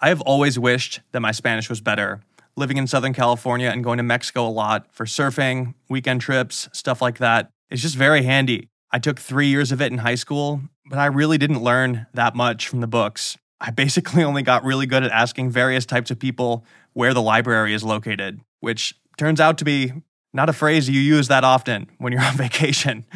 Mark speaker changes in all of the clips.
Speaker 1: I have always wished that my Spanish was better. Living in Southern California and going to Mexico a lot for surfing, weekend trips, stuff like that, it's just very handy. I took three years of it in high school, but I really didn't learn that much from the books. I basically only got really good at asking various types of people where the library is located, which turns out to be not a phrase you use that often when you're on vacation.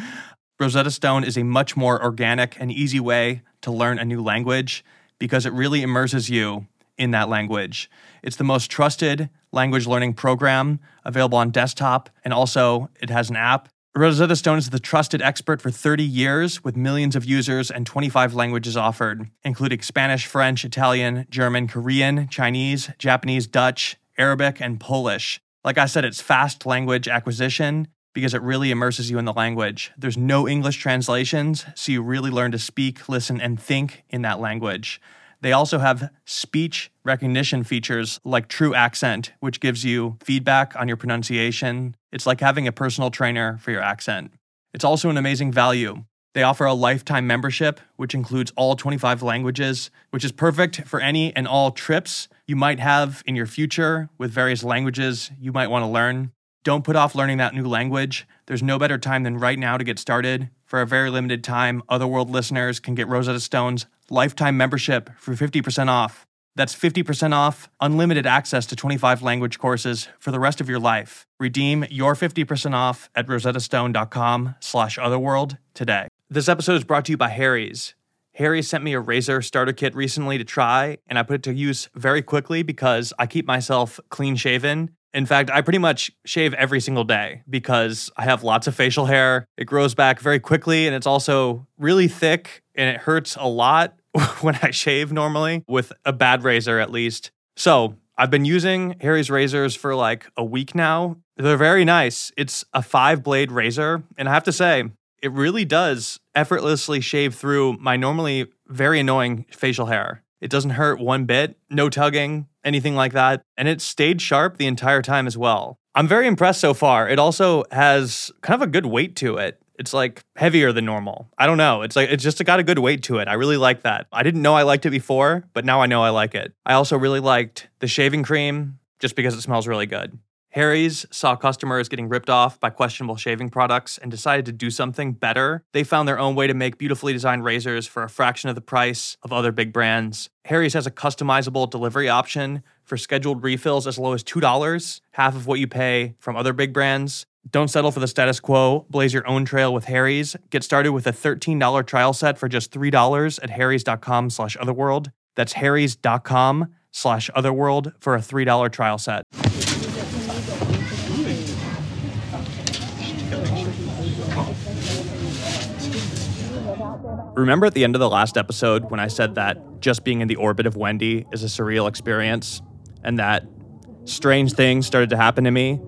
Speaker 1: Rosetta Stone is a much more organic and easy way to learn a new language because it really immerses you in that language. It's the most trusted language learning program available on desktop, and also it has an app. Rosetta Stone is the trusted expert for 30 years with millions of users and 25 languages offered, including Spanish, French, Italian, German, Korean, Chinese, Japanese, Dutch, Arabic, and Polish. Like I said, it's fast language acquisition because it really immerses you in the language. There's no English translations, so you really learn to speak, listen, and think in that language. They also have speech recognition features like TruAccent, which gives you feedback on your pronunciation. It's like having a personal trainer for your accent. It's also an amazing value. They offer a lifetime membership, which includes all 25 languages, which is perfect for any and all trips you might have in your future with various languages you might want to learn. Don't put off learning that new language. There's no better time than right now to get started. For a very limited time, Otherworld listeners can get Rosetta Stone's lifetime membership for 50% off. That's 50% off, unlimited access to 25 language courses for the rest of your life. Redeem your 50% off at rosettastone.com slash otherworld today. This episode is brought to you by Harry's. Harry sent me a razor starter kit recently to try, and I put it to use very quickly because I keep myself clean shaven in fact, I pretty much shave every single day because I have lots of facial hair. It grows back very quickly and it's also really thick and it hurts a lot when I shave normally, with a bad razor at least. So I've been using Harry's razors for like a week now. They're very nice. It's a five blade razor. And I have to say, it really does effortlessly shave through my normally very annoying facial hair. It doesn't hurt one bit, no tugging, anything like that. And it stayed sharp the entire time as well. I'm very impressed so far. It also has kind of a good weight to it. It's like heavier than normal. I don't know. It's like it's just got a good weight to it. I really like that. I didn't know I liked it before, but now I know I like it. I also really liked the shaving cream just because it smells really good. Harry's saw customers getting ripped off by questionable shaving products and decided to do something better. They found their own way to make beautifully designed razors for a fraction of the price of other big brands. Harry's has a customizable delivery option for scheduled refills as low as $2, half of what you pay from other big brands. Don't settle for the status quo. Blaze your own trail with Harry's. Get started with a $13 trial set for just $3 at harrys.com slash otherworld. That's harrys.com slash otherworld for a $3 trial set. Remember at the end of the last episode when I said that just being in the orbit of Wendy is a surreal experience and that strange things started to happen to me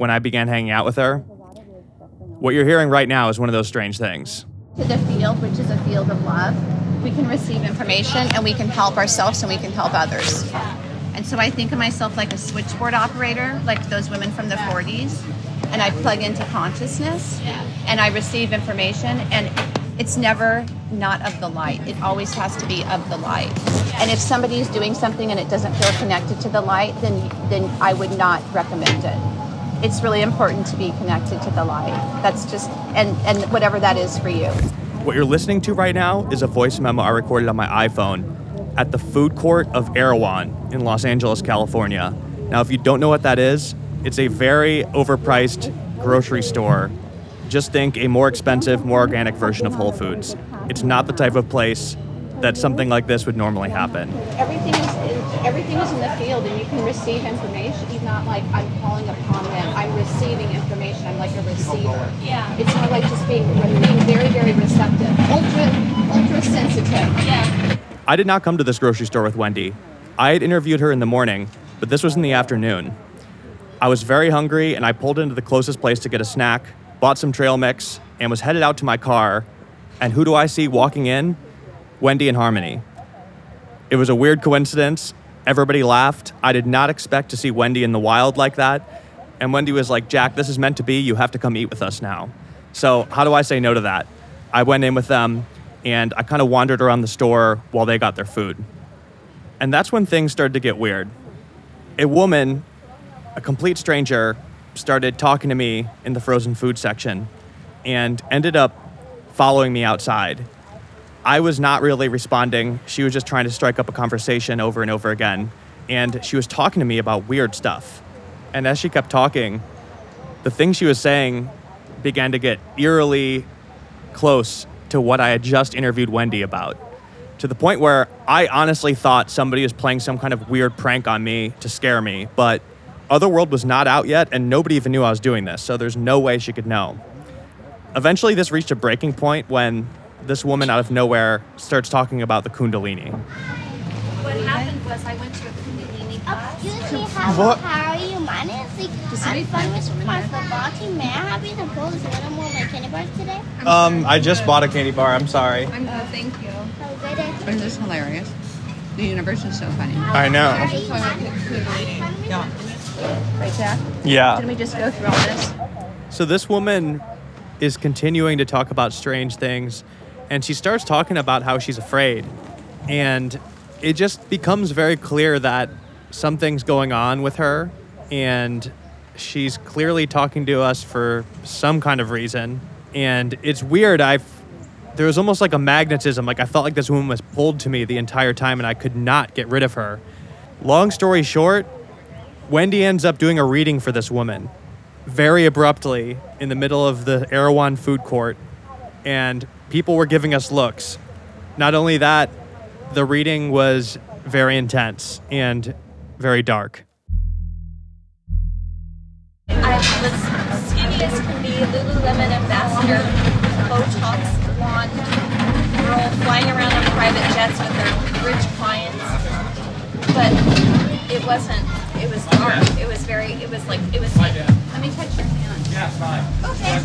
Speaker 1: when I began hanging out with her? What you're hearing right now is one of those strange things.
Speaker 2: To the field, which is a field of love, we can receive information and we can help ourselves and we can help others. And so I think of myself like a switchboard operator, like those women from the 40s, and I plug into consciousness and I receive information and it's never not of the light. It always has to be of the light. And if somebody is doing something and it doesn't feel connected to the light, then then I would not recommend it. It's really important to be connected to the light. That's just and and whatever that is for you.
Speaker 1: What you're listening to right now is a voice memo I recorded on my iPhone at the food court of Erewhon in Los Angeles, California. Now, if you don't know what that is, it's a very overpriced grocery store just think a more expensive, more organic version of Whole Foods. It's not the type of place that something like this would normally happen.
Speaker 2: Everything is everything is in the field, and you can receive information. It's not like I'm calling upon them. I'm receiving information. I'm like a receiver. Yeah. It's not like just being being very very receptive, ultra ultra sensitive. Yeah.
Speaker 1: I did not come to this grocery store with Wendy. I had interviewed her in the morning, but this was in the afternoon. I was very hungry, and I pulled into the closest place to get a snack bought some trail mix, and was headed out to my car. And who do I see walking in? Wendy and Harmony. It was a weird coincidence. Everybody laughed. I did not expect to see Wendy in the wild like that. And Wendy was like, Jack, this is meant to be. You have to come eat with us now. So, how do I say no to that? I went in with them and I kind of wandered around the store while they got their food. And that's when things started to get weird. A woman, a complete stranger, started talking to me in the frozen food section and ended up following me outside. I was not really responding. She was just trying to strike up a conversation over and over again. And she was talking to me about weird stuff. And as she kept talking, the things she was saying began to get eerily close to what I had just interviewed Wendy about. To the point where I honestly thought somebody was playing some kind of weird prank on me to scare me, but Otherworld was not out yet, and nobody even knew I was doing this, so there's no way she could know. Eventually, this reached a breaking point when this woman out of nowhere starts talking about the Kundalini.
Speaker 3: What happened was I went to a Kundalini class.
Speaker 4: Excuse me, how,
Speaker 1: What?
Speaker 4: how are you? My name's like,
Speaker 5: Does
Speaker 4: I'm
Speaker 5: somebody
Speaker 4: with
Speaker 5: this woman
Speaker 4: my
Speaker 5: here?
Speaker 4: football team. May I have you to pose one more of my candy bars today?
Speaker 1: Um, I just bought a candy bar. I'm sorry.
Speaker 5: I'm good, thank you.
Speaker 4: Have good.
Speaker 5: Isn't this hilarious? The universe is so funny.
Speaker 1: I know.
Speaker 4: Are you fun?
Speaker 5: Right, Jack?
Speaker 1: Yeah.
Speaker 5: Didn't we just go through all this?
Speaker 1: So this woman is continuing to talk about strange things, and she starts talking about how she's afraid. And it just becomes very clear that something's going on with her, and she's clearly talking to us for some kind of reason. And it's weird. I've there was almost like a magnetism. Like I felt like this woman was pulled to me the entire time, and I could not get rid of her. Long story short, Wendy ends up doing a reading for this woman very abruptly in the middle of the Erewhon food court, and people were giving us looks. Not only that, the reading was very intense and very dark.
Speaker 3: I was skinny as can be, Lululemon ambassador, Botox blonde girl flying around on private jets with her rich clients. But it wasn't. It was dark. It was very. It was like. It was like.
Speaker 5: Let me touch your hand.
Speaker 3: Okay.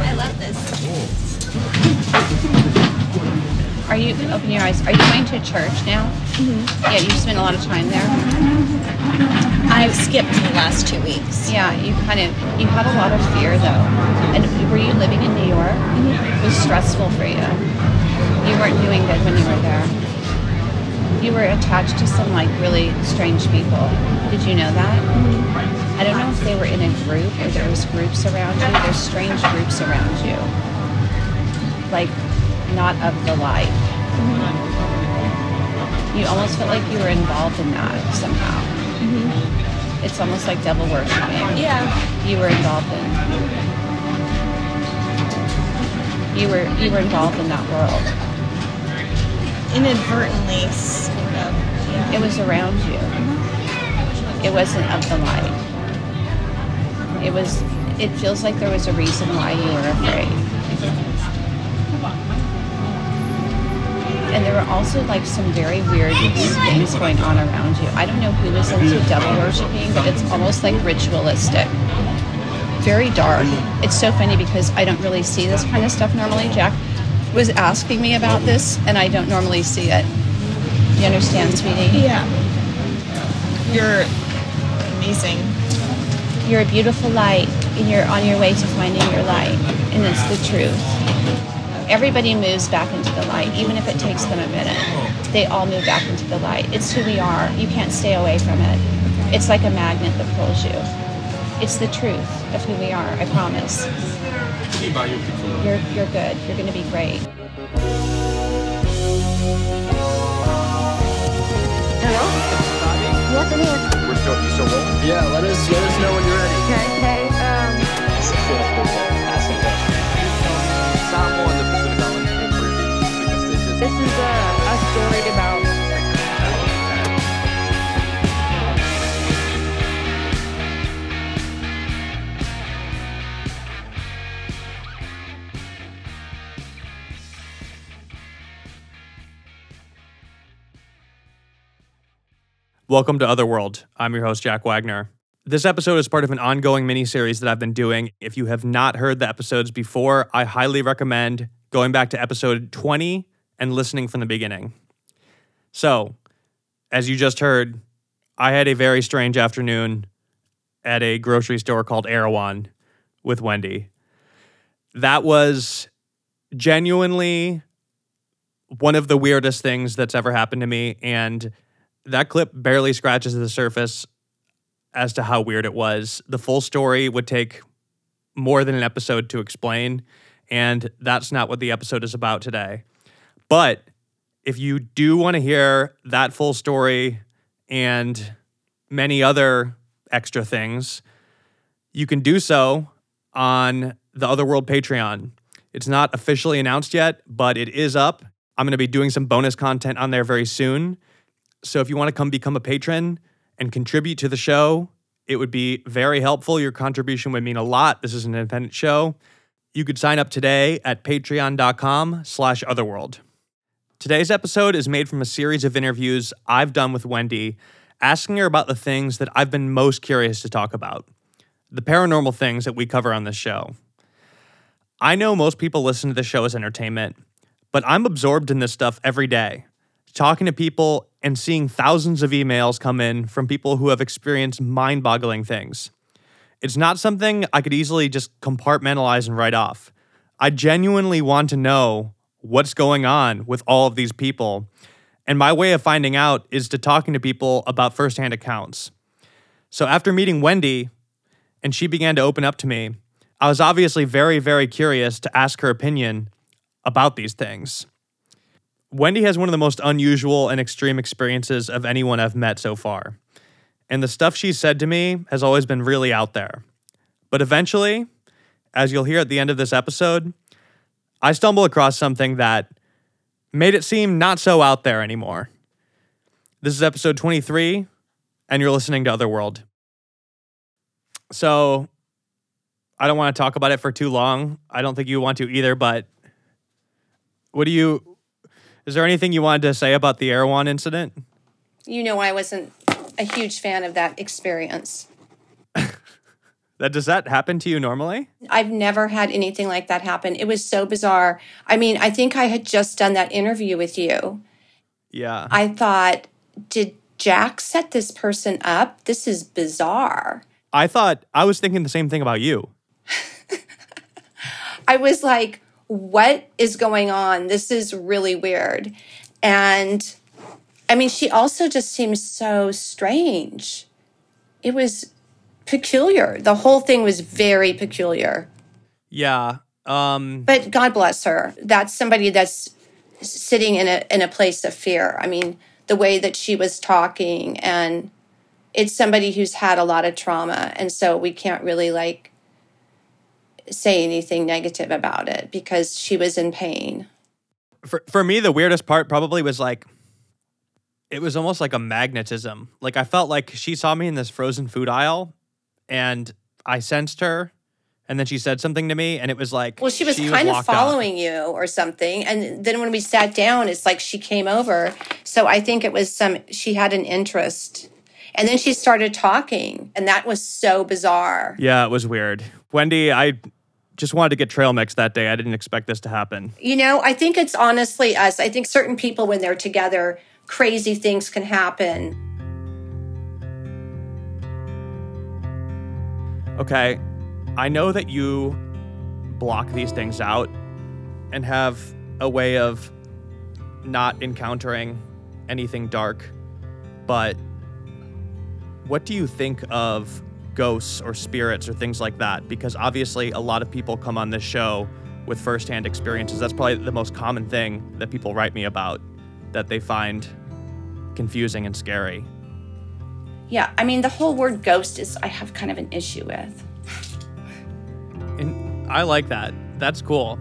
Speaker 3: I love this.
Speaker 5: Are you, open your eyes, are you going to church now? Mm-hmm. Yeah, you spend a lot of time there?
Speaker 3: I've skipped the last two weeks.
Speaker 5: Yeah, you kind of, you had a lot of fear though. And were you living in New York? It was stressful for you. You weren't doing good when you were there. You were attached to some like really strange people. Did you know that? I don't know if they were in a group or there was groups around you. There's strange groups around you. Like not of the light. You almost felt like you were involved in that somehow. Mm-hmm. It's almost like devil worshiping
Speaker 3: Yeah.
Speaker 5: you were involved in. You were you were involved in that world.
Speaker 3: Inadvertently, sort of. Yeah.
Speaker 5: It was around you. Mm-hmm. It wasn't of the light. It was. It feels like there was a reason why you were afraid. And there were also like some very weird things going on around you. I don't know who was into devil worshiping, but it's almost like ritualistic. Very dark. It's so funny because I don't really see this kind of stuff normally. Jack was asking me about this, and I don't normally see it. You understand, sweetie?
Speaker 6: Yeah. You're amazing.
Speaker 5: You're a beautiful light, and you're on your way to finding your light, and it's the truth. Everybody moves back into the light, even if it takes them a minute. They all move back into the light. It's who we are. You can't stay away from it. It's like a magnet that pulls you. It's the truth of who we are, I promise. You're, you're good. You're going to be great. Hello?
Speaker 4: Yes, it is.
Speaker 7: We're you still rolling?
Speaker 8: Yeah, let us let us know when you're ready.
Speaker 4: Okay, okay. Um,
Speaker 8: Ask the question.
Speaker 7: It's not the Pacific Island and Caribbean because they just
Speaker 6: This is a, a story about
Speaker 1: Welcome to Otherworld. I'm your host, Jack Wagner. This episode is part of an ongoing mini-series that I've been doing. If you have not heard the episodes before, I highly recommend going back to episode 20 and listening from the beginning. So, as you just heard, I had a very strange afternoon at a grocery store called Erewhon with Wendy. That was genuinely one of the weirdest things that's ever happened to me. And that clip barely scratches the surface as to how weird it was. The full story would take more than an episode to explain. And that's not what the episode is about today. But if you do want to hear that full story and many other extra things, you can do so on the Otherworld Patreon. It's not officially announced yet, but it is up. I'm going to be doing some bonus content on there very soon. So if you want to come become a patron and contribute to the show, it would be very helpful. Your contribution would mean a lot. This is an independent show. You could sign up today at patreon.com slash otherworld. Today's episode is made from a series of interviews I've done with Wendy, asking her about the things that I've been most curious to talk about, the paranormal things that we cover on this show. I know most people listen to the show as entertainment, but I'm absorbed in this stuff every day, talking to people and seeing thousands of emails come in from people who have experienced mind boggling things. It's not something I could easily just compartmentalize and write off. I genuinely want to know what's going on with all of these people. And my way of finding out is to talking to people about firsthand accounts. So after meeting Wendy, and she began to open up to me, I was obviously very, very curious to ask her opinion about these things. Wendy has one of the most unusual and extreme experiences of anyone I've met so far. And the stuff she's said to me has always been really out there. But eventually, as you'll hear at the end of this episode, I stumbled across something that made it seem not so out there anymore. This is episode 23, and you're listening to Otherworld. So, I don't want to talk about it for too long. I don't think you want to either, but what do you is there anything you wanted to say about the Erewhon incident?
Speaker 5: You know, I wasn't a huge fan of that experience.
Speaker 1: That does that happen to you normally?
Speaker 5: I've never had anything like that happen. It was so bizarre. I mean, I think I had just done that interview with you.
Speaker 1: Yeah.
Speaker 5: I thought, did Jack set this person up? This is bizarre.
Speaker 1: I thought I was thinking the same thing about you.
Speaker 5: I was like, what is going on? This is really weird. And I mean, she also just seems so strange. It was peculiar. The whole thing was very peculiar.
Speaker 1: Yeah. Um
Speaker 5: But God bless her. That's somebody that's sitting in a in a place of fear. I mean, the way that she was talking and it's somebody who's had a lot of trauma and so we can't really like say anything negative about it because she was in pain.
Speaker 1: for for me the weirdest part probably was like it was almost like a magnetism. Like I felt like she saw me in this frozen food aisle and I sensed her and then she said something to me and it was like
Speaker 5: Well, she was kind of
Speaker 1: locked on.
Speaker 5: following you or something. And then when we sat down, it's like she came over. So I think it was some, she had an interest. And then she started talking, and that was so bizarre.
Speaker 1: Yeah, it was weird. Wendy, I just wanted to get trail mix that day. I didn't expect this to happen.
Speaker 5: You know, I think it's honestly us. I think certain people, when they're together, crazy things can happen.
Speaker 1: Okay, I know that you block these things out and have a way of not encountering anything dark, but what do you think of ghosts or spirits or things like that? Because obviously, a lot of people come on this show with firsthand experiences. That's probably the most common thing that people write me about that they find confusing and scary.
Speaker 5: Yeah, I mean, the whole word ghost is, I have kind of an issue with.
Speaker 1: And I like that. That's cool.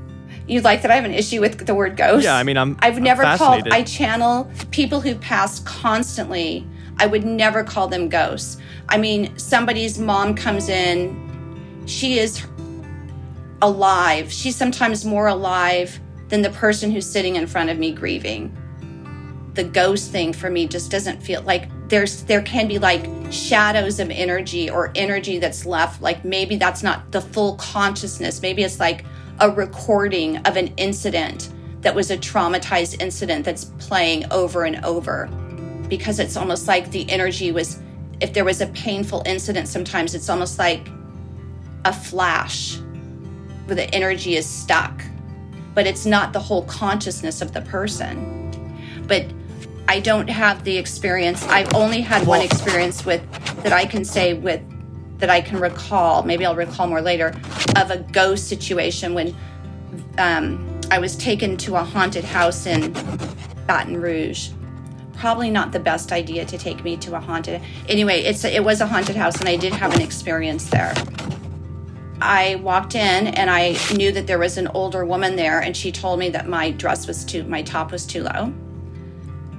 Speaker 5: You like that I have an issue with the word ghost?
Speaker 1: Yeah, I mean, I'm.
Speaker 5: I've
Speaker 1: I'm
Speaker 5: never called. I channel people who pass constantly. I would never call them ghosts. I mean, somebody's mom comes in, she is alive. She's sometimes more alive than the person who's sitting in front of me grieving. The ghost thing for me just doesn't feel like there's there can be like shadows of energy or energy that's left like maybe that's not the full consciousness maybe it's like a recording of an incident that was a traumatized incident that's playing over and over because it's almost like the energy was if there was a painful incident sometimes it's almost like a flash where the energy is stuck but it's not the whole consciousness of the person. But I don't have the experience. I've only had one experience with that I can say with that I can recall. Maybe I'll recall more later of a ghost situation when um, I was taken to a haunted house in Baton Rouge. Probably not the best idea to take me to a haunted. Anyway, it's it was a haunted house, and I did have an experience there. I walked in and I knew that there was an older woman there, and she told me that my dress was too, my top was too low.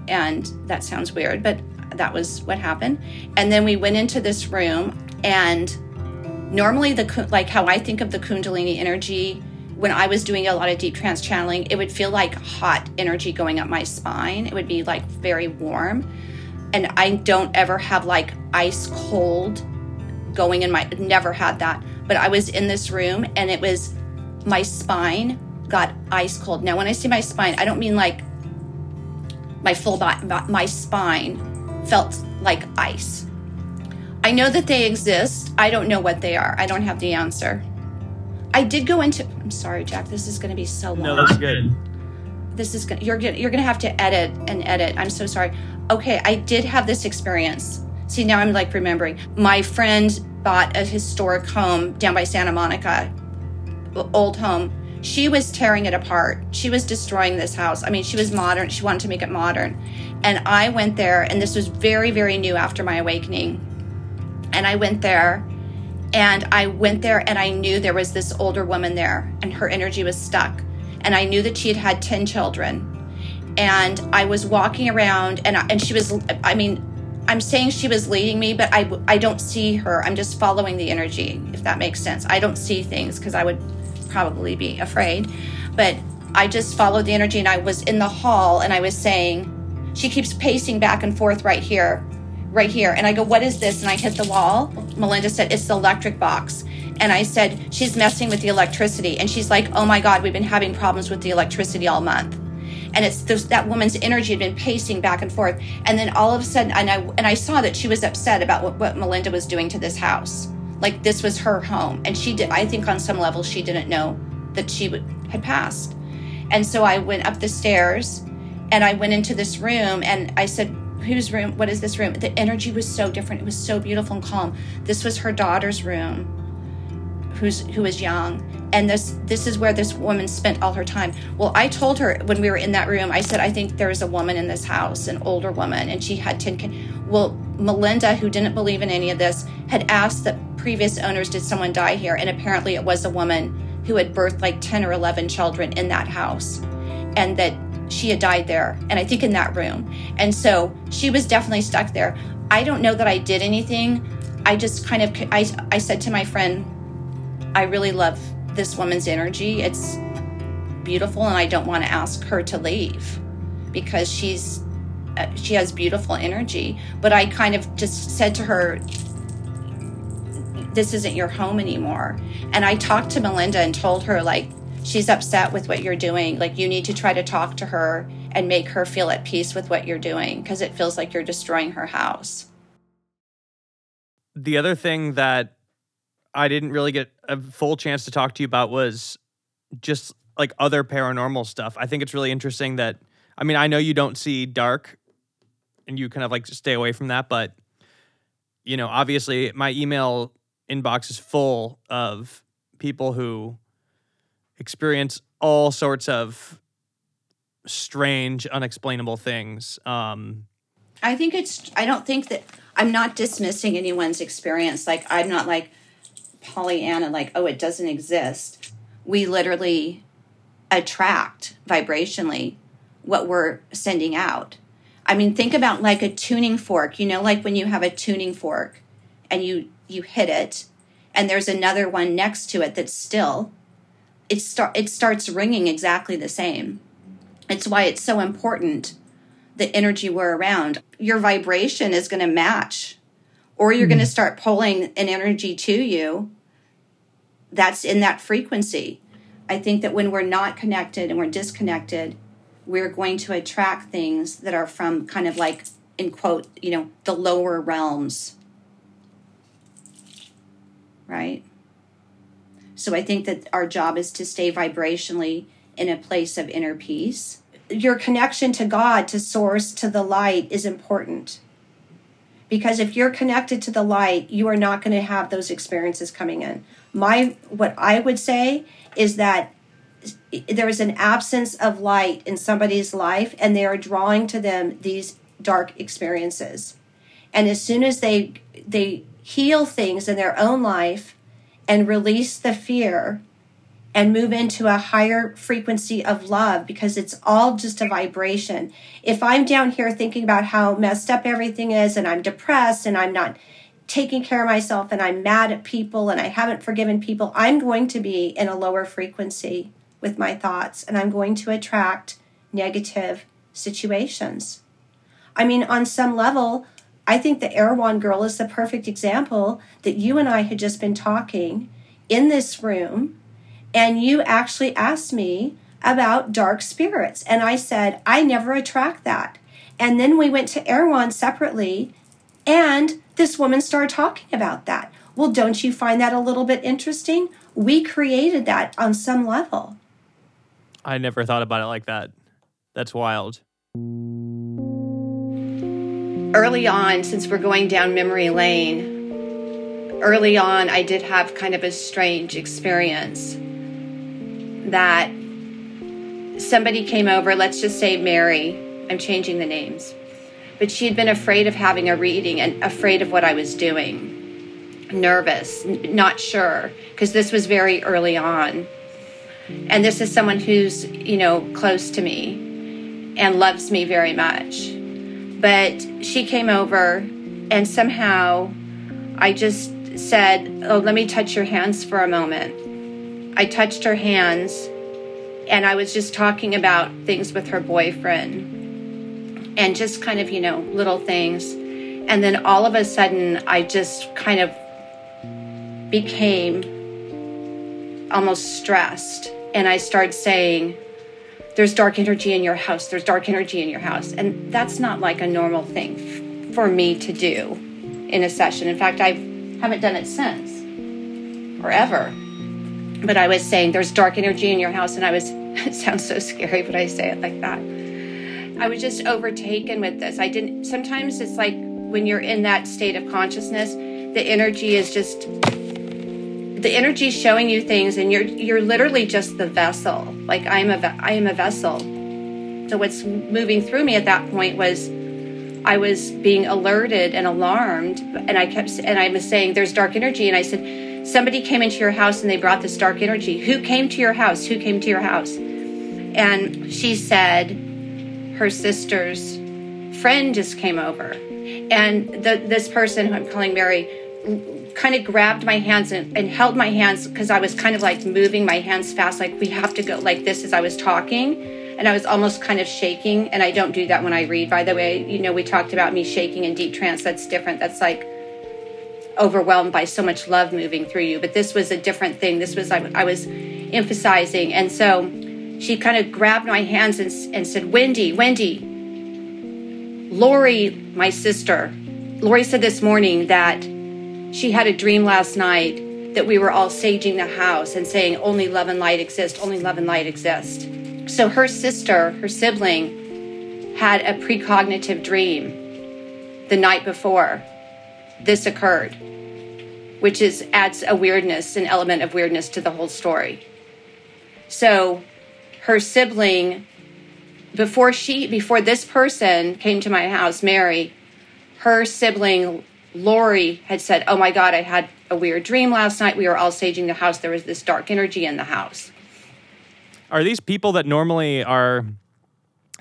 Speaker 5: And that sounds weird, but that was what happened. And then we went into this room, and normally the like how I think of the Kundalini energy when I was doing a lot of deep trance channeling, it would feel like hot energy going up my spine. It would be like very warm. And I don't ever have like ice cold going in my never had that. But I was in this room and it was my spine got ice cold. Now when I say my spine, I don't mean like my full body, my spine felt like ice. I know that they exist. I don't know what they are. I don't have the answer. I did go into. I'm sorry, Jack. This is going to be so long.
Speaker 1: No, that's good.
Speaker 5: This is gonna, you're gonna you're gonna have to edit and edit. I'm so sorry. Okay, I did have this experience. See, now I'm like remembering. My friend bought a historic home down by Santa Monica, old home. She was tearing it apart. She was destroying this house. I mean, she was modern. She wanted to make it modern. And I went there, and this was very, very new after my awakening. And I went there and I went there and I knew there was this older woman there and her energy was stuck. And I knew that she had had 10 children. And I was walking around and, and she was, I mean, I'm saying she was leading me, but I, I don't see her. I'm just following the energy, if that makes sense. I don't see things because I would probably be afraid. But I just followed the energy and I was in the hall and I was saying, she keeps pacing back and forth right here right here. And I go, What is this? And I hit the wall. Melinda said, It's the electric box. And I said, She's messing with the electricity. And she's like, Oh my God, we've been having problems with the electricity all month. And it's that woman's energy had been pacing back and forth. And then all of a sudden, and I, and I saw that she was upset about what, what Melinda was doing to this house. Like this was her home. And she did, I think on some level, she didn't know that she would, had passed. And so I went up the stairs and I went into this room and I said, whose room what is this room? The energy was so different. It was so beautiful and calm. This was her daughter's room who's who was young. And this this is where this woman spent all her time. Well i told her when we were in that room i said i think there's a woman in this house an older woman and she had 10 kids. Well melinda who didn't believe in any of this had asked the previous owners did someone die here? And apparently it was a woman who had birthed like 10 or 11 children in that house. And that she had died there, and I think in that room. And so she was definitely stuck there. I don't know that I did anything. I just kind of I I said to my friend, I really love this woman's energy. It's beautiful, and I don't want to ask her to leave because she's uh, she has beautiful energy. But I kind of just said to her, "This isn't your home anymore." And I talked to Melinda and told her like she's upset with what you're doing. Like you need to try to talk to her and make her feel at peace with what you're doing because it feels like you're destroying her house.
Speaker 1: The other thing that I didn't really get a full chance to talk to you about was just like other paranormal stuff. I think it's really interesting that I mean, I know you don't see dark and you kind of like stay away from that, but you know, obviously my email inbox is full of people who experience all sorts of strange, unexplainable things. Um,
Speaker 5: I think it's, I don't think that, I'm not dismissing anyone's experience. Like, I'm not like Pollyanna, like, oh, it doesn't exist. We literally attract vibrationally what we're sending out. I mean, think about like a tuning fork, you know, like when you have a tuning fork and you you hit it and there's another one next to it that's still it start it starts ringing exactly the same. It's why it's so important the energy we're around. Your vibration is going to match, or you're mm-hmm. going to start pulling an energy to you that's in that frequency. I think that when we're not connected and we're disconnected, we're going to attract things that are from kind of like in quote, you know, the lower realms. Right? So I think that our job is to stay vibrationally
Speaker 9: in a place of inner peace. Your connection to God, to source, to the light is important. Because if you're connected to the light, you are not going to have those experiences coming in. My what I would say is that there is an absence of light in somebody's life and they are drawing to them these dark experiences. And as soon as they they heal things in their own life and release the fear and move into a higher frequency of love because it's all just a vibration. If I'm down here thinking about how messed up everything is and I'm depressed and I'm not taking care of myself and I'm mad at people and I haven't forgiven people, I'm going to be in a lower frequency with my thoughts and I'm going to attract negative situations. I mean, on some level, I think the Erewhon girl is the perfect example that you and I had just been talking in this room and you actually asked me about dark spirits. And I said, I never attract that. And then we went to Erewhon separately, and this woman started talking about that. Well, don't you find that a little bit interesting? We created that on some level.
Speaker 1: I never thought about it like that. That's wild.
Speaker 5: Early on, since we're going down memory lane, early on, I did have kind of a strange experience that somebody came over, let's just say Mary, I'm changing the names, but she had been afraid of having a reading and afraid of what I was doing, nervous, not sure, because this was very early on. And this is someone who's, you know, close to me and loves me very much. But she came over and somehow I just said, Oh, let me touch your hands for a moment. I touched her hands and I was just talking about things with her boyfriend and just kind of, you know, little things. And then all of a sudden, I just kind of became almost stressed. And I started saying, There's dark energy in your house. There's dark energy in your house. And that's not like a normal thing f- for me to do in a session. In fact, I haven't done it since or ever. But I was saying, There's dark energy in your house. And I was, it sounds so scary, but I say it like that. I was just overtaken with this. I didn't, sometimes it's like when you're in that state of consciousness, the energy is just the energy is showing you things and you're you're literally just the vessel. Like i'm a i am a vessel. So what's moving through me at that point was i was being alerted and alarmed and i kept and i was saying there's dark energy and i said somebody came into your house and they brought this dark energy. Who came to your house? Who came to your house? And she said her sister's friend just came over. And the, this person who i'm calling mary kind of grabbed my hands and, and held my hands because I was kind of like moving my hands fast, like we have to go like this as I was talking. And I was almost kind of shaking. And I don't do that when I read, by the way. You know, we talked about me shaking in deep trance. That's different. That's like overwhelmed by so much love moving through you. But this was a different thing. This was, I, I was emphasizing. And so she kind of grabbed my hands and, and said, Wendy, Wendy, Lori, my sister, Lori said this morning that she had a dream last night that we were all saging the house and saying, only love and light exist, only love and light exist. So her sister, her sibling, had a precognitive dream the night before this occurred, which is adds a weirdness, an element of weirdness to the whole story. So her sibling, before she before this person came to my house, Mary, her sibling Lori had said, Oh my God, I had a weird dream last night. We were all saging the house. There was this dark energy in the house.
Speaker 1: Are these people that normally are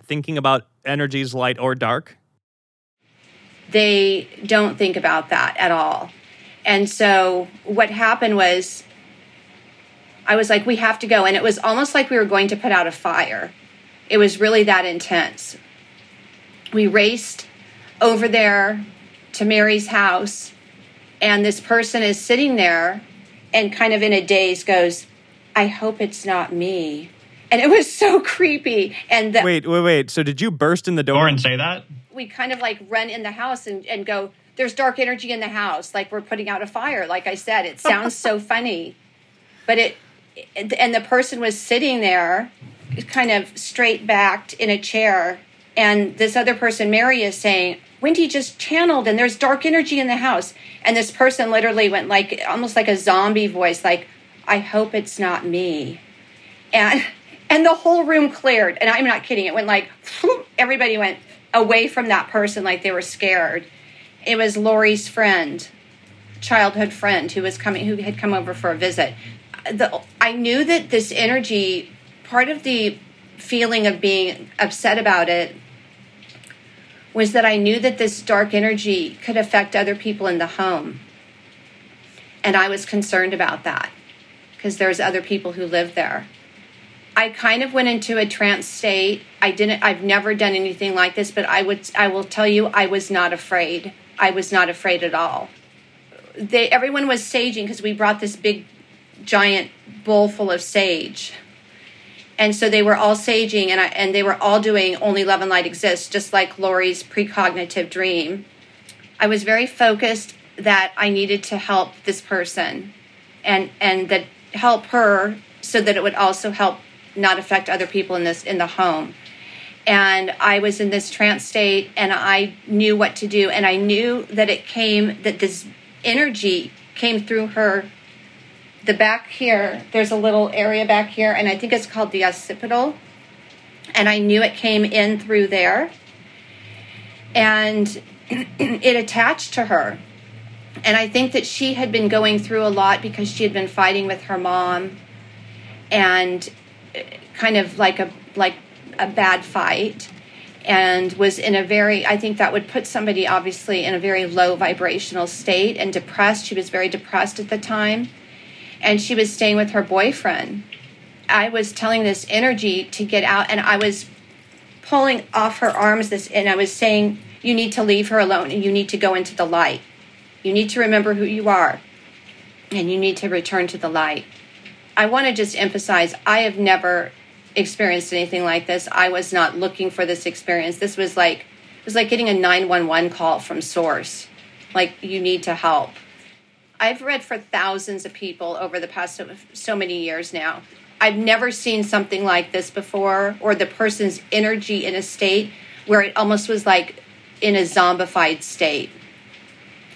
Speaker 1: thinking about energies light or dark?
Speaker 5: They don't think about that at all. And so what happened was, I was like, we have to go. And it was almost like we were going to put out a fire. It was really that intense. We raced over there to Mary's house, and this person is sitting there and kind of in a daze goes, I hope it's not me. And it was so creepy. And the,
Speaker 1: Wait, wait, wait. So did you burst in the door and say that?
Speaker 5: we kind of like run in the house and, and go, There's dark energy in the house. Like we're putting out a fire. Like I said, it sounds so funny. But it, and the person was sitting there kind of straight backed in a chair, and this other person, Mary, is saying, Wendy just channeled, and there's dark energy in the house. And this person literally went like almost like a zombie voice, like, I hope it's not me. And and the whole room cleared. And I'm not kidding. It went like everybody went away from that person like they were scared. It was Lori's friend, childhood friend who was coming who had come over for a visit. The, I knew that this energy, part of the feeling of being upset about it was that I knew that this dark energy could affect other people in the home. And I was concerned about that because there's other people who live there. I kind of went into a trance state. I didn't I've never done anything like this, but I would I will tell you I was not afraid. I was not afraid at all. They everyone was saging because we brought this big giant bowl full of sage. And so they were all saging and I, and they were all doing only love and light exists just like Lori's precognitive dream. I was very focused that I needed to help this person and and that help her so that it would also help not affect other people in this in the home and i was in this trance state and i knew what to do and i knew that it came that this energy came through her the back here there's a little area back here and i think it's called the occipital. And i knew it came in through there. And it attached to her. And I think that she had been going through a lot because she had been fighting with her mom and uh, kind of like a like a bad fight and was in a very I think that would put somebody obviously in a very low vibrational state and depressed. She was very depressed at the time and she was staying with her boyfriend. I was telling this energy to get out and I was pulling off her arms this and I was saying you need to leave her alone and you need to go into the light you need to remember who you are and you need to return to the light. I want to just emphasize I have never experienced anything like this. I was not looking for this experience. This was like it was like getting a 911 call from source. Like you need to help. I've read for thousands of people over the past so, so many years now. I've never seen something like this before or the person's energy in a state where it almost was like in a zombified state.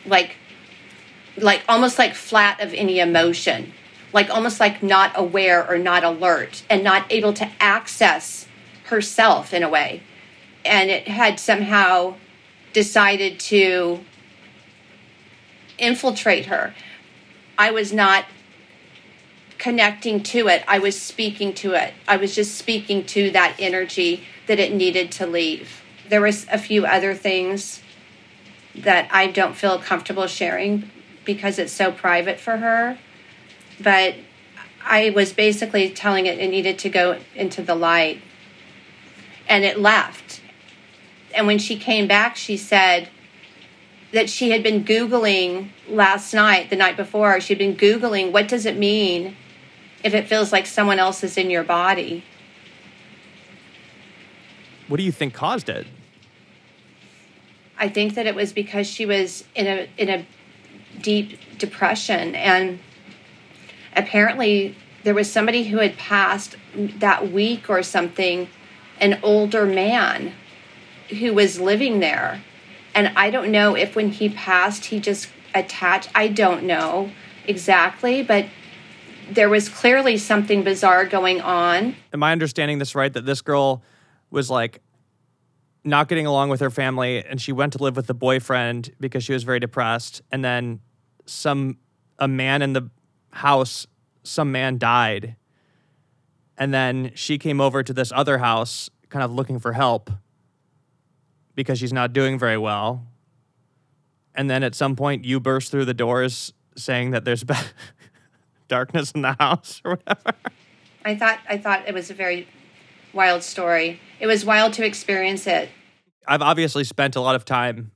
Speaker 5: Like like almost like flat of any emotion. Like almost like not aware or not alert and not able to access herself in a way. And it had somehow decided to infiltrate her i was not connecting to it i was speaking to it i was just speaking to that energy that it needed to leave there was a few other things that I don't feel comfortable sharing because it's so private for her. But I was basically telling it it needed to go into the light. And it left. And when she came back, she said that she had been Googling last night, the night before, she'd been Googling what does it mean if it feels like someone else is in your body?
Speaker 1: What do you think caused it?
Speaker 5: I think that it was because she was in a in a deep depression and apparently there was somebody who had passed that week or something an older man who was living there and I don't know if when he passed he just attached I don't know exactly but there was clearly something bizarre going on.
Speaker 1: Am I understanding this right that this girl was like not getting along with her family and she went to live with the boyfriend because she was very depressed and then some a man in the house some man died and then she came over to this other house kind of looking for help because she's not doing very well and then at some point you burst through the doors saying that there's darkness in the house or whatever
Speaker 5: i thought i thought it was a very wild story. It was wild to experience it.
Speaker 1: I've obviously spent a lot of time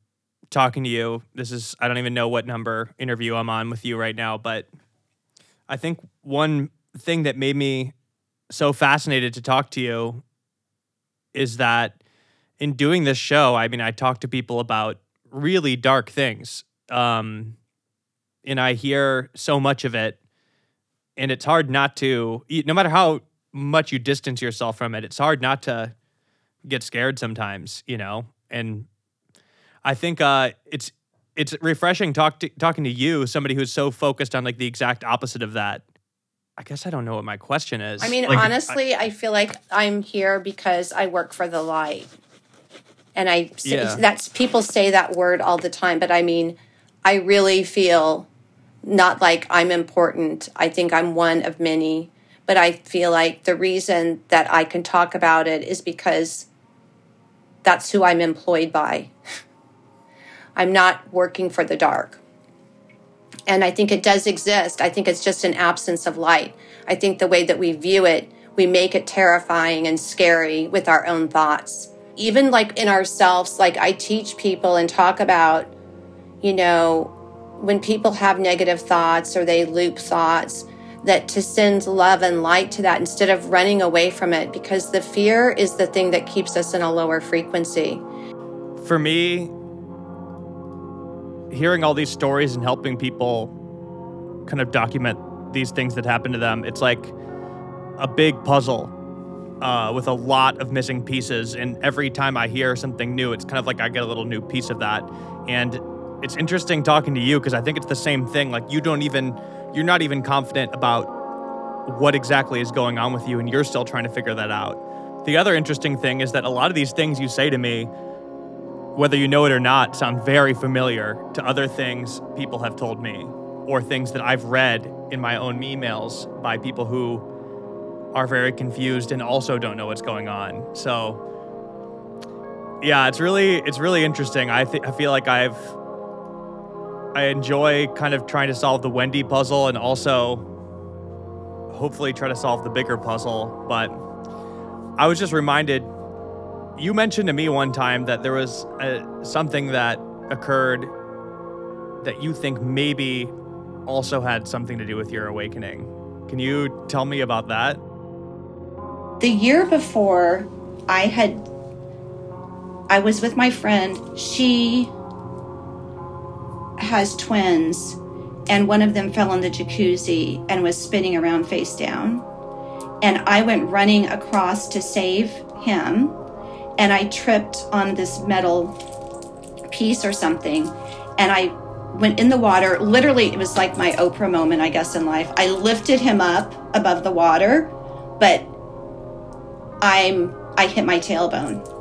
Speaker 1: talking to you. This is, I don't even know what number interview I'm on with you right now, but I think one thing that made me so fascinated to talk to you is that in doing this show, I mean, I talk to people about really dark things. Um, and I hear so much of it, and it's hard not to, no matter how much you distance yourself from it, it's hard not to get scared sometimes, you know? And I think uh, it's it's refreshing talk to, talking to you, somebody who's so focused on like the exact opposite of that. I guess I don't know what my question is.
Speaker 5: I mean,
Speaker 1: Like,
Speaker 5: honestly, I, feel like I'm here because I work for the light. And I
Speaker 1: Yeah.
Speaker 5: that's people say that word all the time, but I mean, I really feel not like I'm important. I think I'm one of many, but I feel like the reason that I can talk about it is because that's who I'm employed by. I'm not working for the dark. And I think it does exist. I think it's just an absence of light. I think the way that we view it, we make it terrifying and scary with our own thoughts. Even like in ourselves, like I teach people and talk about, you know, when people have negative thoughts or they loop thoughts, that to send love and light to that instead of running away from it, because the fear is the thing that keeps us in a lower frequency.
Speaker 1: for me, hearing all these stories and helping people kind of document these things that happen to them, it's like a big puzzle uh, with a lot of missing pieces. And every time I hear something new, it's kind of like I get a little new piece of that. And it's interesting talking to you because I think it's the same thing. Like you don't even, you're not even confident about what exactly is going on with you, and you're still trying to figure that out. The other interesting thing is that a lot of these things you say to me, whether you know it or not, sound very familiar to other things people have told me or things that I've read in my own emails by people who are very confused and also don't know what's going on. So yeah, it's really it's really interesting. I th- I feel like I've I enjoy kind of trying to solve the Wendy puzzle and also hopefully try to solve the bigger puzzle, but I was just reminded you mentioned to me one time that there was a, something that occurred that you think maybe also had something to do with your awakening. Can you tell me about that?
Speaker 5: The year before i had i was with my friend. She has twins and one of them fell in the jacuzzi and was spinning around face down. And i went running across to save him and i tripped on this metal piece or something and i went in the water. Literally it was like my oprah moment i guess in life. I lifted him up above the water but I'm I hit my tailbone.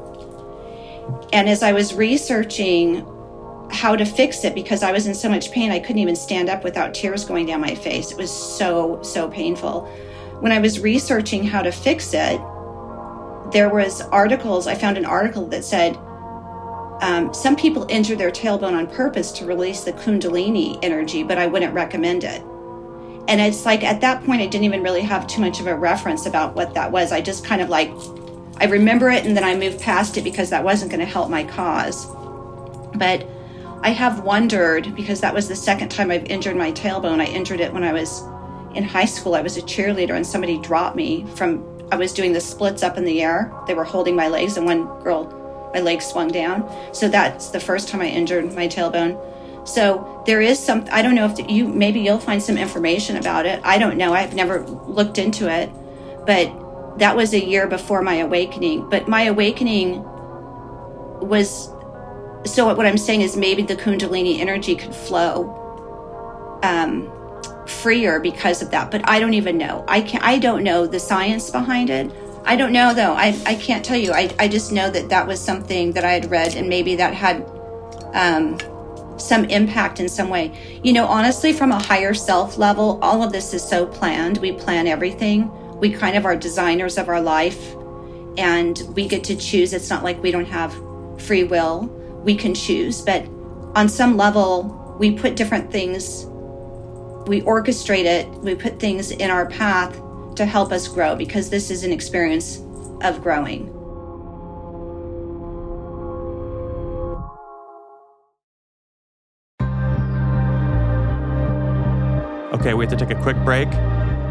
Speaker 5: And as I was researching how to fix it because I was in so much pain I couldn't even stand up without tears going down my face. It was so so painful. When I was researching how to fix it, there was articles. I found an article that said um, some people injure their tailbone on purpose to release the kundalini energy, but I wouldn't recommend it. And it's like at that point, I didn't even really have too much of a reference about what that was. I just kind of like, I remember it and then I moved past it because that wasn't going to help my cause. But I have wondered because that was the second time I've injured my tailbone. I injured it when I was in high school. I was a cheerleader and somebody dropped me from, I was doing the splits up in the air. They were holding my legs and one girl, my legs swung down. So that's the first time I injured my tailbone. So there is some. I don't know if you maybe you'll find some information about it. I don't know. I've never looked into it, but that was a year before my awakening. But my awakening was so. What I'm saying is maybe the Kundalini energy could flow um, freer because of that. But I don't even know. I can I don't know the science behind it. I don't know though. I I can't tell you. I I just know that that was something that I had read, and maybe that had. Um, some impact in some way. You know, honestly, from a higher self level, all of this is so planned. We plan everything. We kind of are designers of our life and we get to choose. It's not like we don't have free will. We can choose, but on some level, we put different things, we orchestrate it, we put things in our path to help us grow because this is an experience of growing.
Speaker 1: Okay, we have to take a quick break,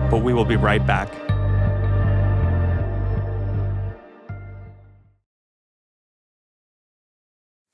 Speaker 1: but we will be right back.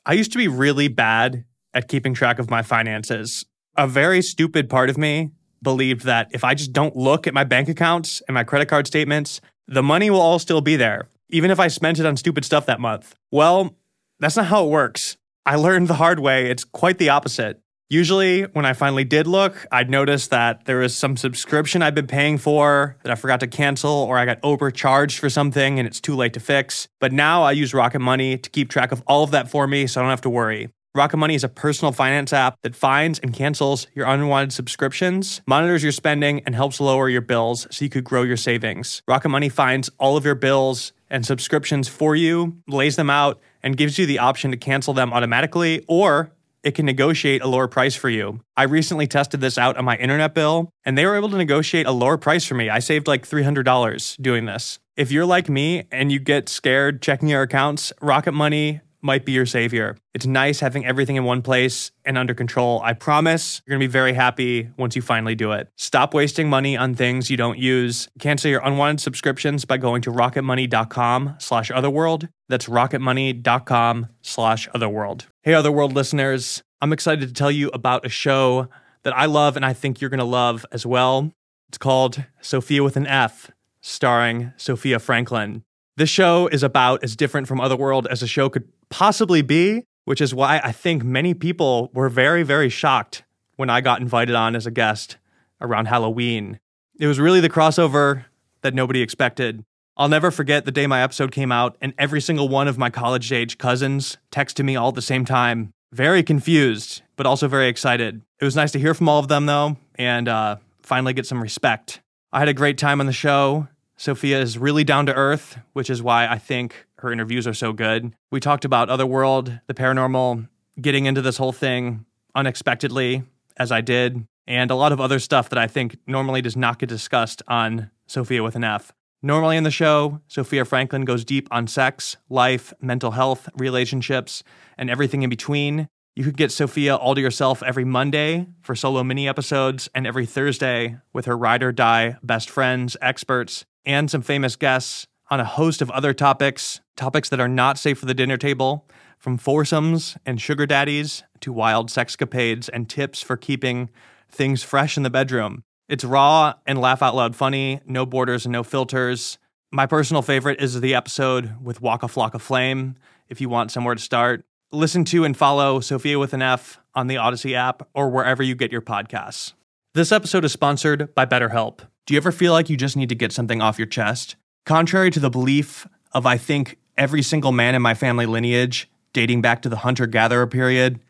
Speaker 1: I used to be really bad at keeping track of my finances. A very stupid part of me believed that if I just don't look at my bank accounts and my credit card statements, the money will all still be there, even if I spent it on stupid stuff that month. Well, that's not how it works. I learned the hard way. It's quite the opposite. Usually, when I finally did look, I'd notice that there was some subscription I'd been paying for that I forgot to cancel, or I got overcharged for something and it's too late to fix. But now I use Rocket Money to keep track of all of that for me so I don't have to worry. Rocket Money is a personal finance app that finds and cancels your unwanted subscriptions, monitors your spending, and helps lower your bills so you could grow your savings. Rocket Money finds all of your bills and subscriptions for you, lays them out, and gives you the option to cancel them automatically or it can negotiate a lower price for you. I recently tested this out on my internet bill, and they were able to negotiate a lower price for me. I saved like $300 doing this. If you're like me and you get scared checking your accounts, Rocket Money might be your savior. It's nice having everything in one place and under control. I promise you're going to be very happy once you finally do it. Stop wasting money on things you don't use. Cancel your unwanted subscriptions by going to rocketmoney.com slash otherworld. That's rocketmoney.com slash otherworld. Hey, Otherworld listeners. I'm excited to tell you about a show that I love and I think you're going to love as well. It's called Sophia with an F, starring Sophia Franklin. This show is about as different from Otherworld as a show could possibly be, which is why I think many people were very, very shocked when I got invited on as a guest around Halloween. It was really the crossover that nobody expected. I'll never forget the day my episode came out, and every single one of my college age cousins texted me all at the same time. Very confused, but also very excited. It was nice to hear from all of them, though, and uh, finally get some respect. I had a great time on the show. Sophia is really down to earth, which is why I think her interviews are so good. We talked about Otherworld, the paranormal, getting into this whole thing unexpectedly, as I did, and a lot of other stuff that I think normally does not get discussed on Sophia with an F. Normally in the show, Sophia Franklin goes deep on sex, life, mental health, relationships, and everything in between. You could get Sophia all to yourself every Monday for solo mini episodes, and every Thursday with her ride or die best friends, experts, and some famous guests on a host of other topics, topics that are not safe for the dinner table, from foursomes and sugar daddies to wild sexcapades and tips for keeping things fresh in the bedroom. It's raw and laugh out loud funny, no borders and no filters. My personal favorite is the episode with Waka Flocka Flame, if you want somewhere to start. Listen to and follow Sophia with an F on the Odyssey app or wherever you get your podcasts. This episode is sponsored by BetterHelp. Do you ever feel like you just need to get something off your chest? Contrary to the belief of, I think, every single man in my family lineage, dating back to the hunter gatherer period,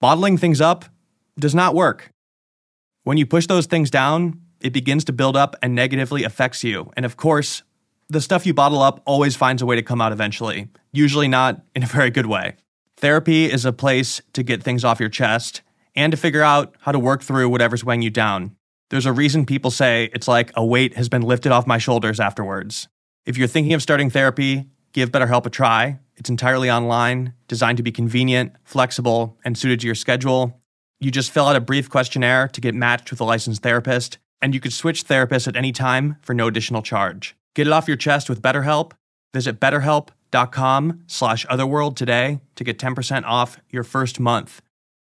Speaker 1: bottling things up does not work. When you push those things down, it begins to build up and negatively affects you. And of course, the stuff you bottle up always finds a way to come out eventually, usually not in a very good way. Therapy is a place to get things off your chest and to figure out how to work through whatever's weighing you down. There's a reason people say it's like a weight has been lifted off my shoulders afterwards. If you're thinking of starting therapy, give BetterHelp a try. It's entirely online, designed to be convenient, flexible, and suited to your schedule. You just fill out a brief questionnaire to get matched with a licensed therapist, and you could switch therapists at any time for no additional charge. Get it off your chest with BetterHelp. Visit betterhelp.com slash otherworld today to get 10% off your first month.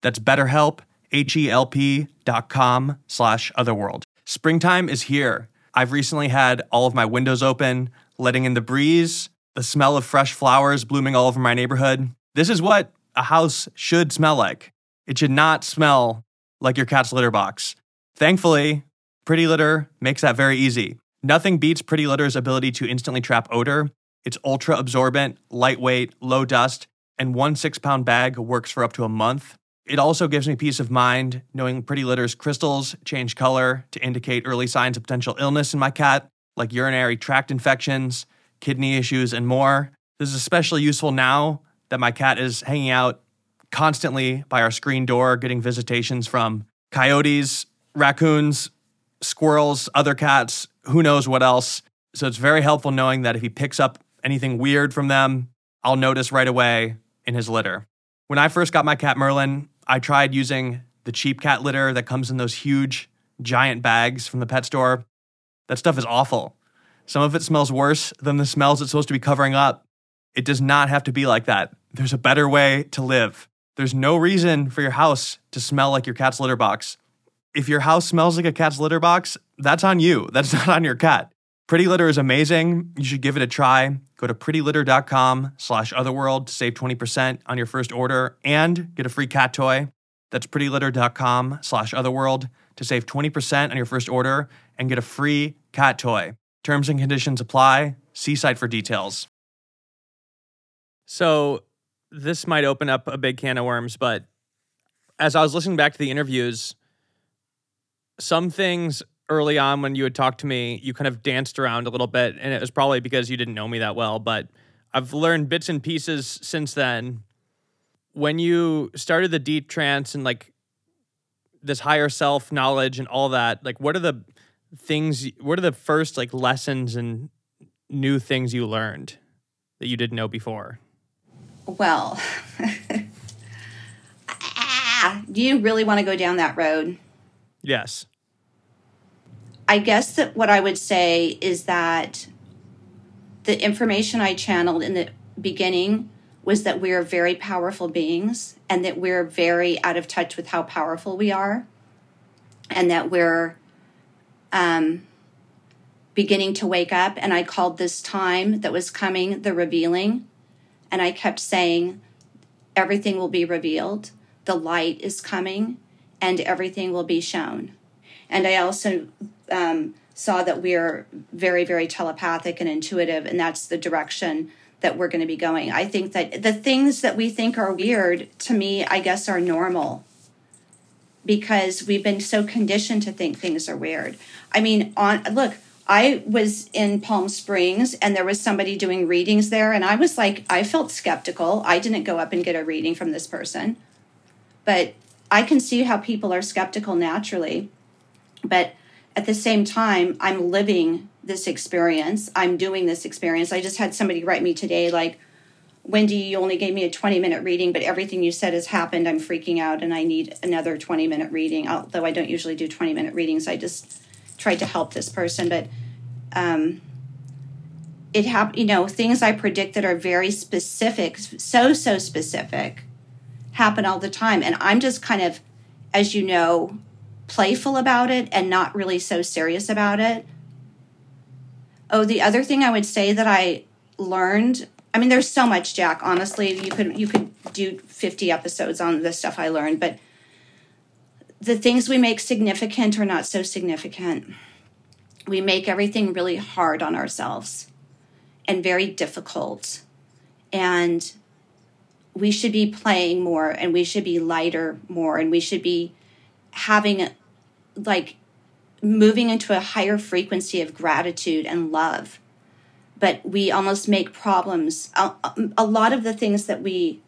Speaker 1: That's betterhelp, H-E-L-P dot com slash otherworld. Springtime is here. I've recently had all of my windows open, letting in the breeze, the smell of fresh flowers blooming all over my neighborhood. This is what a house should smell like. It should not smell like your cat's litter box. Thankfully, Pretty Litter makes that very easy. Nothing beats Pretty Litter's ability to instantly trap odor. It's ultra absorbent, lightweight, low dust, and one six pound bag works for up to a month. It also gives me peace of mind knowing Pretty Litter's crystals change color to indicate early signs of potential illness in my cat, like urinary tract infections, kidney issues, and more. This is especially useful now that my cat is hanging out constantly by our screen door, getting visitations from coyotes, raccoons, squirrels, other cats, who knows what else. So it's very helpful knowing that if he picks up anything weird from them, I'll notice right away in his litter. When I first got my cat Merlin, I tried using the cheap cat litter that comes in those huge, giant bags from the pet store. That stuff is awful. Some of it smells worse than the smells it's supposed to be covering up. It does not have to be like that. There's a better way to live. There's no reason for your house to smell like your cat's litter box. If your house smells like a cat's litter box, that's on you. That's not on your cat. Pretty Litter is amazing. You should give it a try. Go to prettylitter.com slash otherworld to save 20% on your first order and get a free cat toy. That's prettylitter.com slash otherworld to save 20% on your first order and get a free cat toy. Terms and conditions apply. See site for details. So, this might open up a big can of worms, but as I was listening back to the interviews, some things early on when you had talked to me, you kind of danced around a little bit, and it was probably because you didn't know me that well. But I've learned bits and pieces since then. When you started the deep trance and like this higher self knowledge and all that, like what are the things? What are the first like lessons and new things you learned that you didn't know before?
Speaker 5: Well, ah, do you really want to go down that road?
Speaker 1: Yes.
Speaker 5: I guess that what I would say is that the information I channeled in the beginning was that we're very powerful beings and that we're very out of touch with how powerful we are and that we're um, beginning to wake up. And I called this time that was coming the revealing. And I kept saying, everything will be revealed, the light is coming, and everything will be shown. And I also um, saw that we're very, very telepathic and intuitive, and that's the direction that we're going to be going. I think that the things that we think are weird, to me, I guess, are normal because we've been so conditioned to think things are weird. I mean, on look, I was in Palm Springs and there was somebody doing readings there, and I was like, I felt skeptical. I didn't go up and get a reading from this person, but I can see how people are skeptical naturally. But at the same time, I'm living this experience. I'm doing this experience. I just had somebody write me today, like, Wendy, you only gave me a 20 minute reading, but everything you said has happened. I'm freaking out and I need another 20 minute reading. Although I don't usually do 20 minute readings, I just tried to help this person. But um, it happened, you know, things I predict that are very specific, so, so specific, happen all the time. And I'm just kind of, as you know, playful about it and not really so serious about it. Oh, the other thing I would say that I learned, I mean there's so much Jack, honestly, you could you could do 50 episodes on the stuff I learned, but the things we make significant are not so significant. We make everything really hard on ourselves and very difficult. And we should be playing more and we should be lighter more and we should be having like moving into a higher frequency of gratitude and love but we almost make problems a, lot of the things that we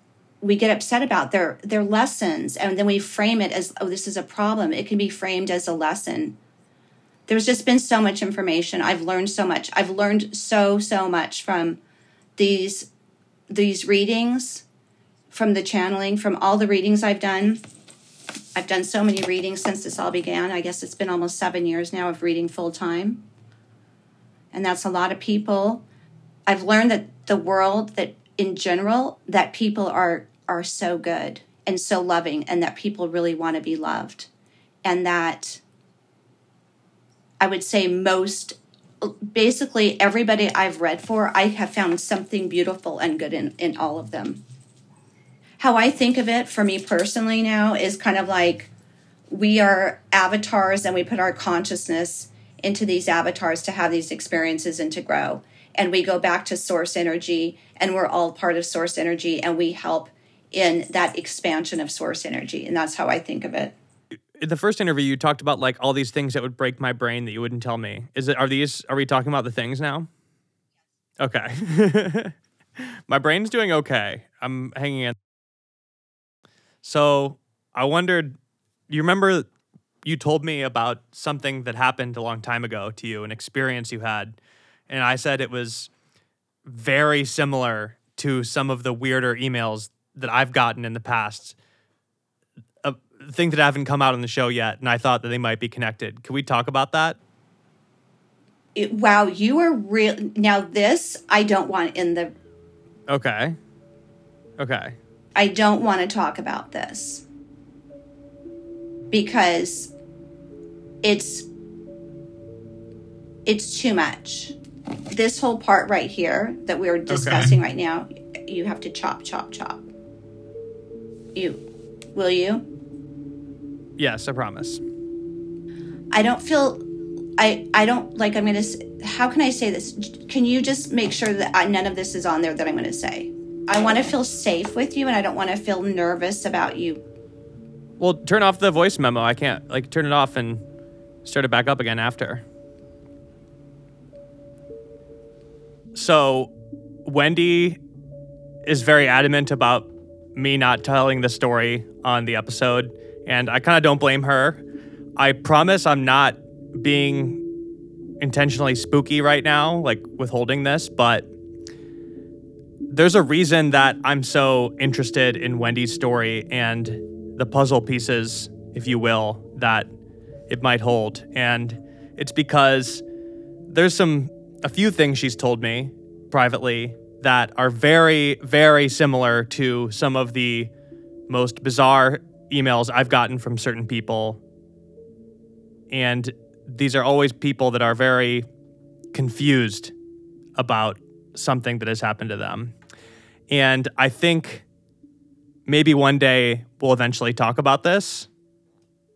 Speaker 5: we get upset about they're they're lessons and then we frame it as oh this is a problem it can be framed as a lesson there's just been so much information i've learned so much i've learned so so much from these these readings from the channeling from all the readings i've done I've done so many readings since this all began. I guess it's been almost seven years now of reading full time. And that's a lot of people. I've learned that the world, that in general, that people are are so good and so loving and that people really want to be loved. And that I would say most basically everybody I've read for, I have found something beautiful and good in, in all of them how I think of it for me personally now is kind of like we are avatars and we put our consciousness into these avatars to have these experiences and to grow. And we go back to source energy and we're all part of source energy and we help in that expansion of source energy. And that's how I think of it.
Speaker 1: In the first interview, you talked about like all these things that would break my brain that you wouldn't tell me. Is it, are these, are we talking about the things now? Okay. my brain's doing okay. I'm hanging in. So I wondered, you remember you told me about something that happened a long time ago to you, an experience you had. And I said it was very similar to some of the weirder emails that I've gotten in the past. A thing that haven't come out on the show yet, and I thought that they might be connected. Can we talk about that?
Speaker 5: It, wow, you are real. Now, this I don't want in the.
Speaker 1: Okay. Okay.
Speaker 5: I don't want to talk about this because it's it's too much. This whole part right here that we're discussing right now, you have to chop, chop, chop. You, will you?
Speaker 1: Yes, I promise.
Speaker 5: I don't feel, I, I don't like. I'm gonna. How can I say this? Can you just make sure that I, none of this is on there that I'm gonna say? I want to feel safe with you, and I don't want to feel nervous about you.
Speaker 1: Well, turn off the voice memo. I can't like turn it off and start it back up again after. So, Wendy is very adamant about me not telling the story on the episode, and I kind of don't blame her. I promise I'm not being intentionally spooky right now, like withholding this, but there's a reason that I'm so interested in Wendy's story and the puzzle pieces, if you will, that it might hold. And it's because there's some, a few things she's told me privately that are very, very similar to some of the most bizarre emails I've gotten from certain people. And these are always people that are very confused about something that has happened to them. And I think maybe one day we'll eventually talk about this.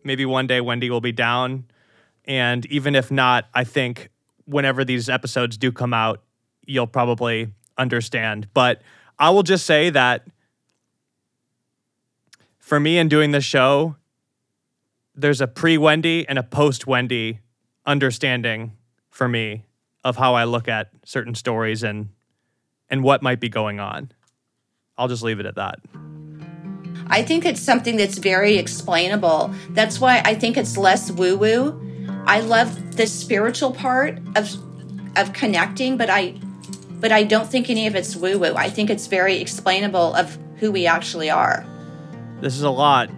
Speaker 1: Maybe one day Wendy will be down. And even if not, I think whenever these episodes do come out, you'll probably understand. But I will just say that for me in doing this show, there's a pre Wendy and a post Wendy understanding for me of how I look at certain stories and and what might be going on. I'll just leave it at that.
Speaker 5: I think it's something that's very explainable. That's why I think it's less woo woo. I love the spiritual part of of connecting, but I but I don't think any of it's woo woo. I think it's very explainable of who we actually are.
Speaker 1: This is a lot.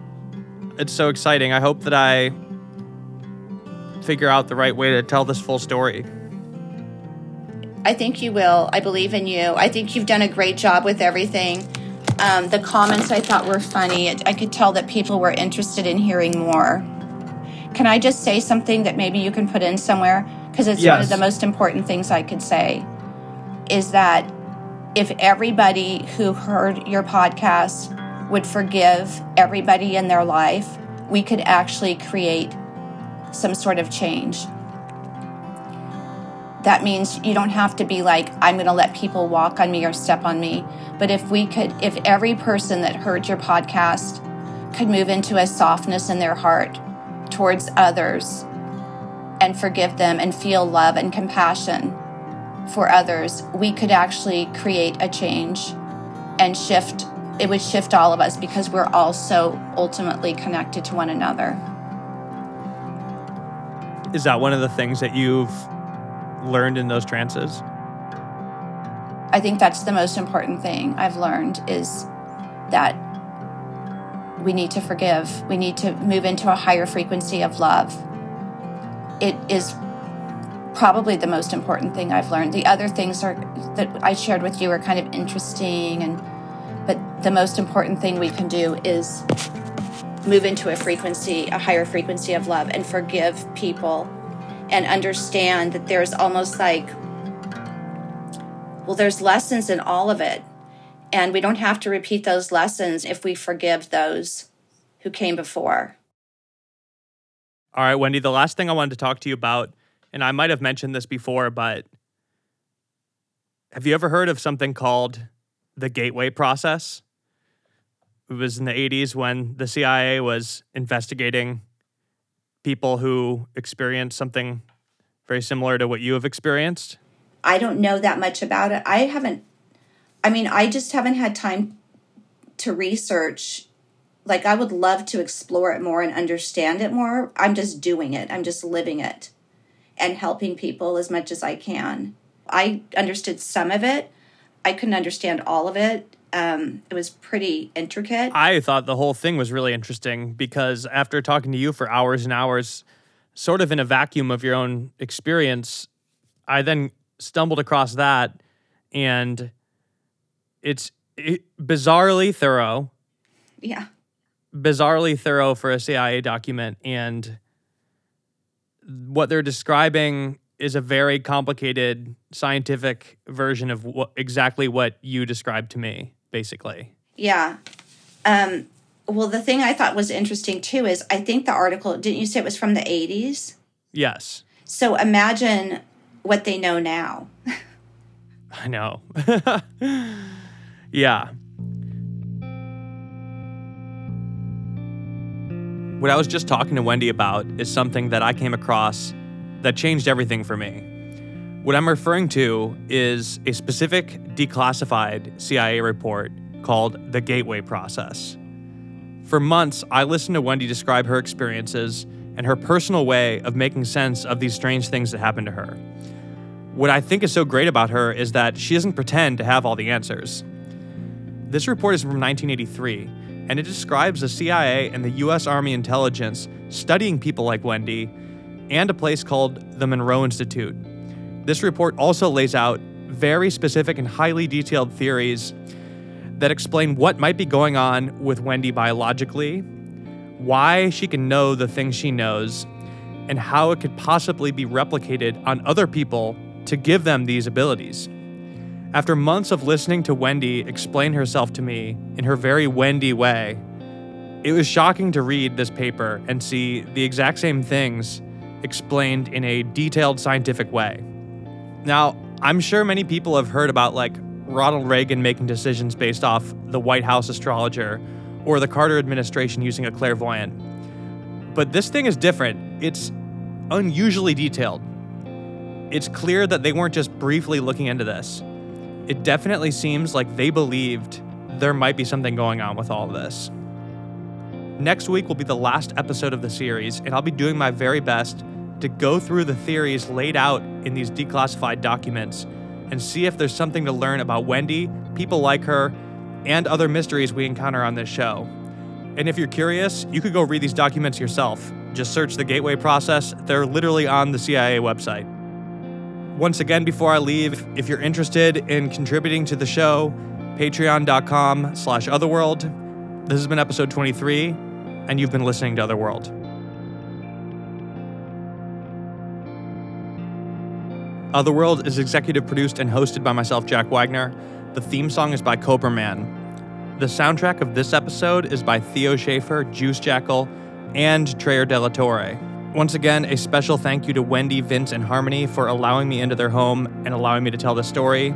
Speaker 1: It's so exciting. I hope that I figure out the right way to tell this full story.
Speaker 5: I think you will. I believe in you. I think you've done a great job with everything. Um, the comments I thought were funny. I could tell that people were interested in hearing more. Can I just say something that maybe you can put in somewhere? Because it's one of the most important things I could say is that if everybody who heard your podcast would forgive everybody in their life, we could actually create some sort of change. That means you don't have to be like i'm going to let people walk on me or step on me. But if we could if every person that heard your podcast could move into a softness in their heart towards others and forgive them and feel love and compassion for others we could actually create a change and shift it would shift all of us because we're all so ultimately connected to one another
Speaker 1: Is that one of the things that you've learned in those trances?
Speaker 5: I think that's the most important thing I've learned is that we need to forgive. We need to move into a higher frequency of love. It is probably the most important thing I've learned. The other things are that I shared with you are kind of interesting and but the most important thing we can do is move into a frequency, a higher frequency of love and forgive people and understand that there's almost like well, there's lessons in all of it. And we don't have to repeat those lessons if we forgive those who came before.
Speaker 1: All right, Wendy, the last thing I wanted to talk to you about, and I might have mentioned this before, but have you ever heard of something called the gateway process? It was in the 80s when the CIA was investigating people who experienced something very similar to what you have experienced.
Speaker 5: I don't know that much about it. I haven't, I mean, I just haven't had time to research. Like, I would love to explore it more and understand it more. I'm just doing it, I'm just living it and helping people as much as I can. I understood some of it, I couldn't understand all of it. Um, it was pretty intricate.
Speaker 1: I thought the whole thing was really interesting because after talking to you for hours and hours, sort of in a vacuum of your own experience, I then stumbled across that and it's it, bizarrely thorough,
Speaker 5: yeah.
Speaker 1: bizarrely thorough for a CIA document. And what they're describing is a very complicated scientific version of exactly what you described to me, basically.
Speaker 5: Yeah. Um, well, the thing I thought was interesting too is I think the article, didn't you say it was from the 80s?
Speaker 1: Yes,
Speaker 5: So imagine what they know now.
Speaker 1: I know. yeah. What I was just talking to Wendy about is something that I came across that changed everything for me. What I'm referring to is a specific declassified CIA report called the Gateway Process. For months, I listened to Wendy describe her experiences and her personal way of making sense of these strange things that happened to her. What I think is so great about her is that she doesn't pretend to have all the answers. This report is from 1983, and it describes the CIA and the US Army intelligence studying people like Wendy and a place called the Monroe Institute. This report also lays out very specific and highly detailed theories that explain what might be going on with Wendy biologically, why she can know the things she knows, and how it could possibly be replicated on other people to give them these abilities. After months of listening to Wendy explain herself to me in her very Wendy way, it was shocking to read this paper and see the exact same things explained in a detailed scientific way. Now, I'm sure many people have heard about like Ronald Reagan making decisions based off the White House astrologer or the Carter administration using a clairvoyant. But this thing is different. It's unusually detailed. It's clear that they weren't just briefly looking into this. It definitely seems like they believed there might be something going on with all this. Next week will be the last episode of the series, and I'll be doing my very best to go through the theories laid out in these declassified documents and see if there's something to learn about Wendy, people like her, and other mysteries we encounter on this show. And if you're curious, you could go read these documents yourself. Just search the Gateway Process, they're literally on the CIA website. Once again, before I leave, if you're interested in contributing to the show, patreon.com slash otherworld. This has been episode 23, and you've been listening to Otherworld. Otherworld is executive produced and hosted by myself, Jack Wagner. The theme song is by Cobra Man. The soundtrack of this episode is by Theo Schaefer, Juice Jackal, and Treyer Della Torre. Once again, a special thank you to Wendy, Vince, and Harmony for allowing me into their home and allowing me to tell the story.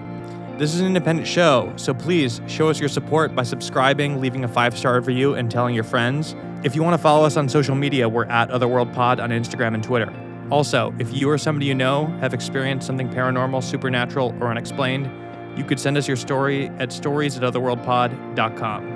Speaker 1: This is an independent show, so please show us your support by subscribing, leaving a five star review, and telling your friends. If you want to follow us on social media, we're at OtherworldPod on Instagram and Twitter. Also, if you or somebody you know have experienced something paranormal, supernatural, or unexplained, you could send us your story at stories at otherworldpod.com.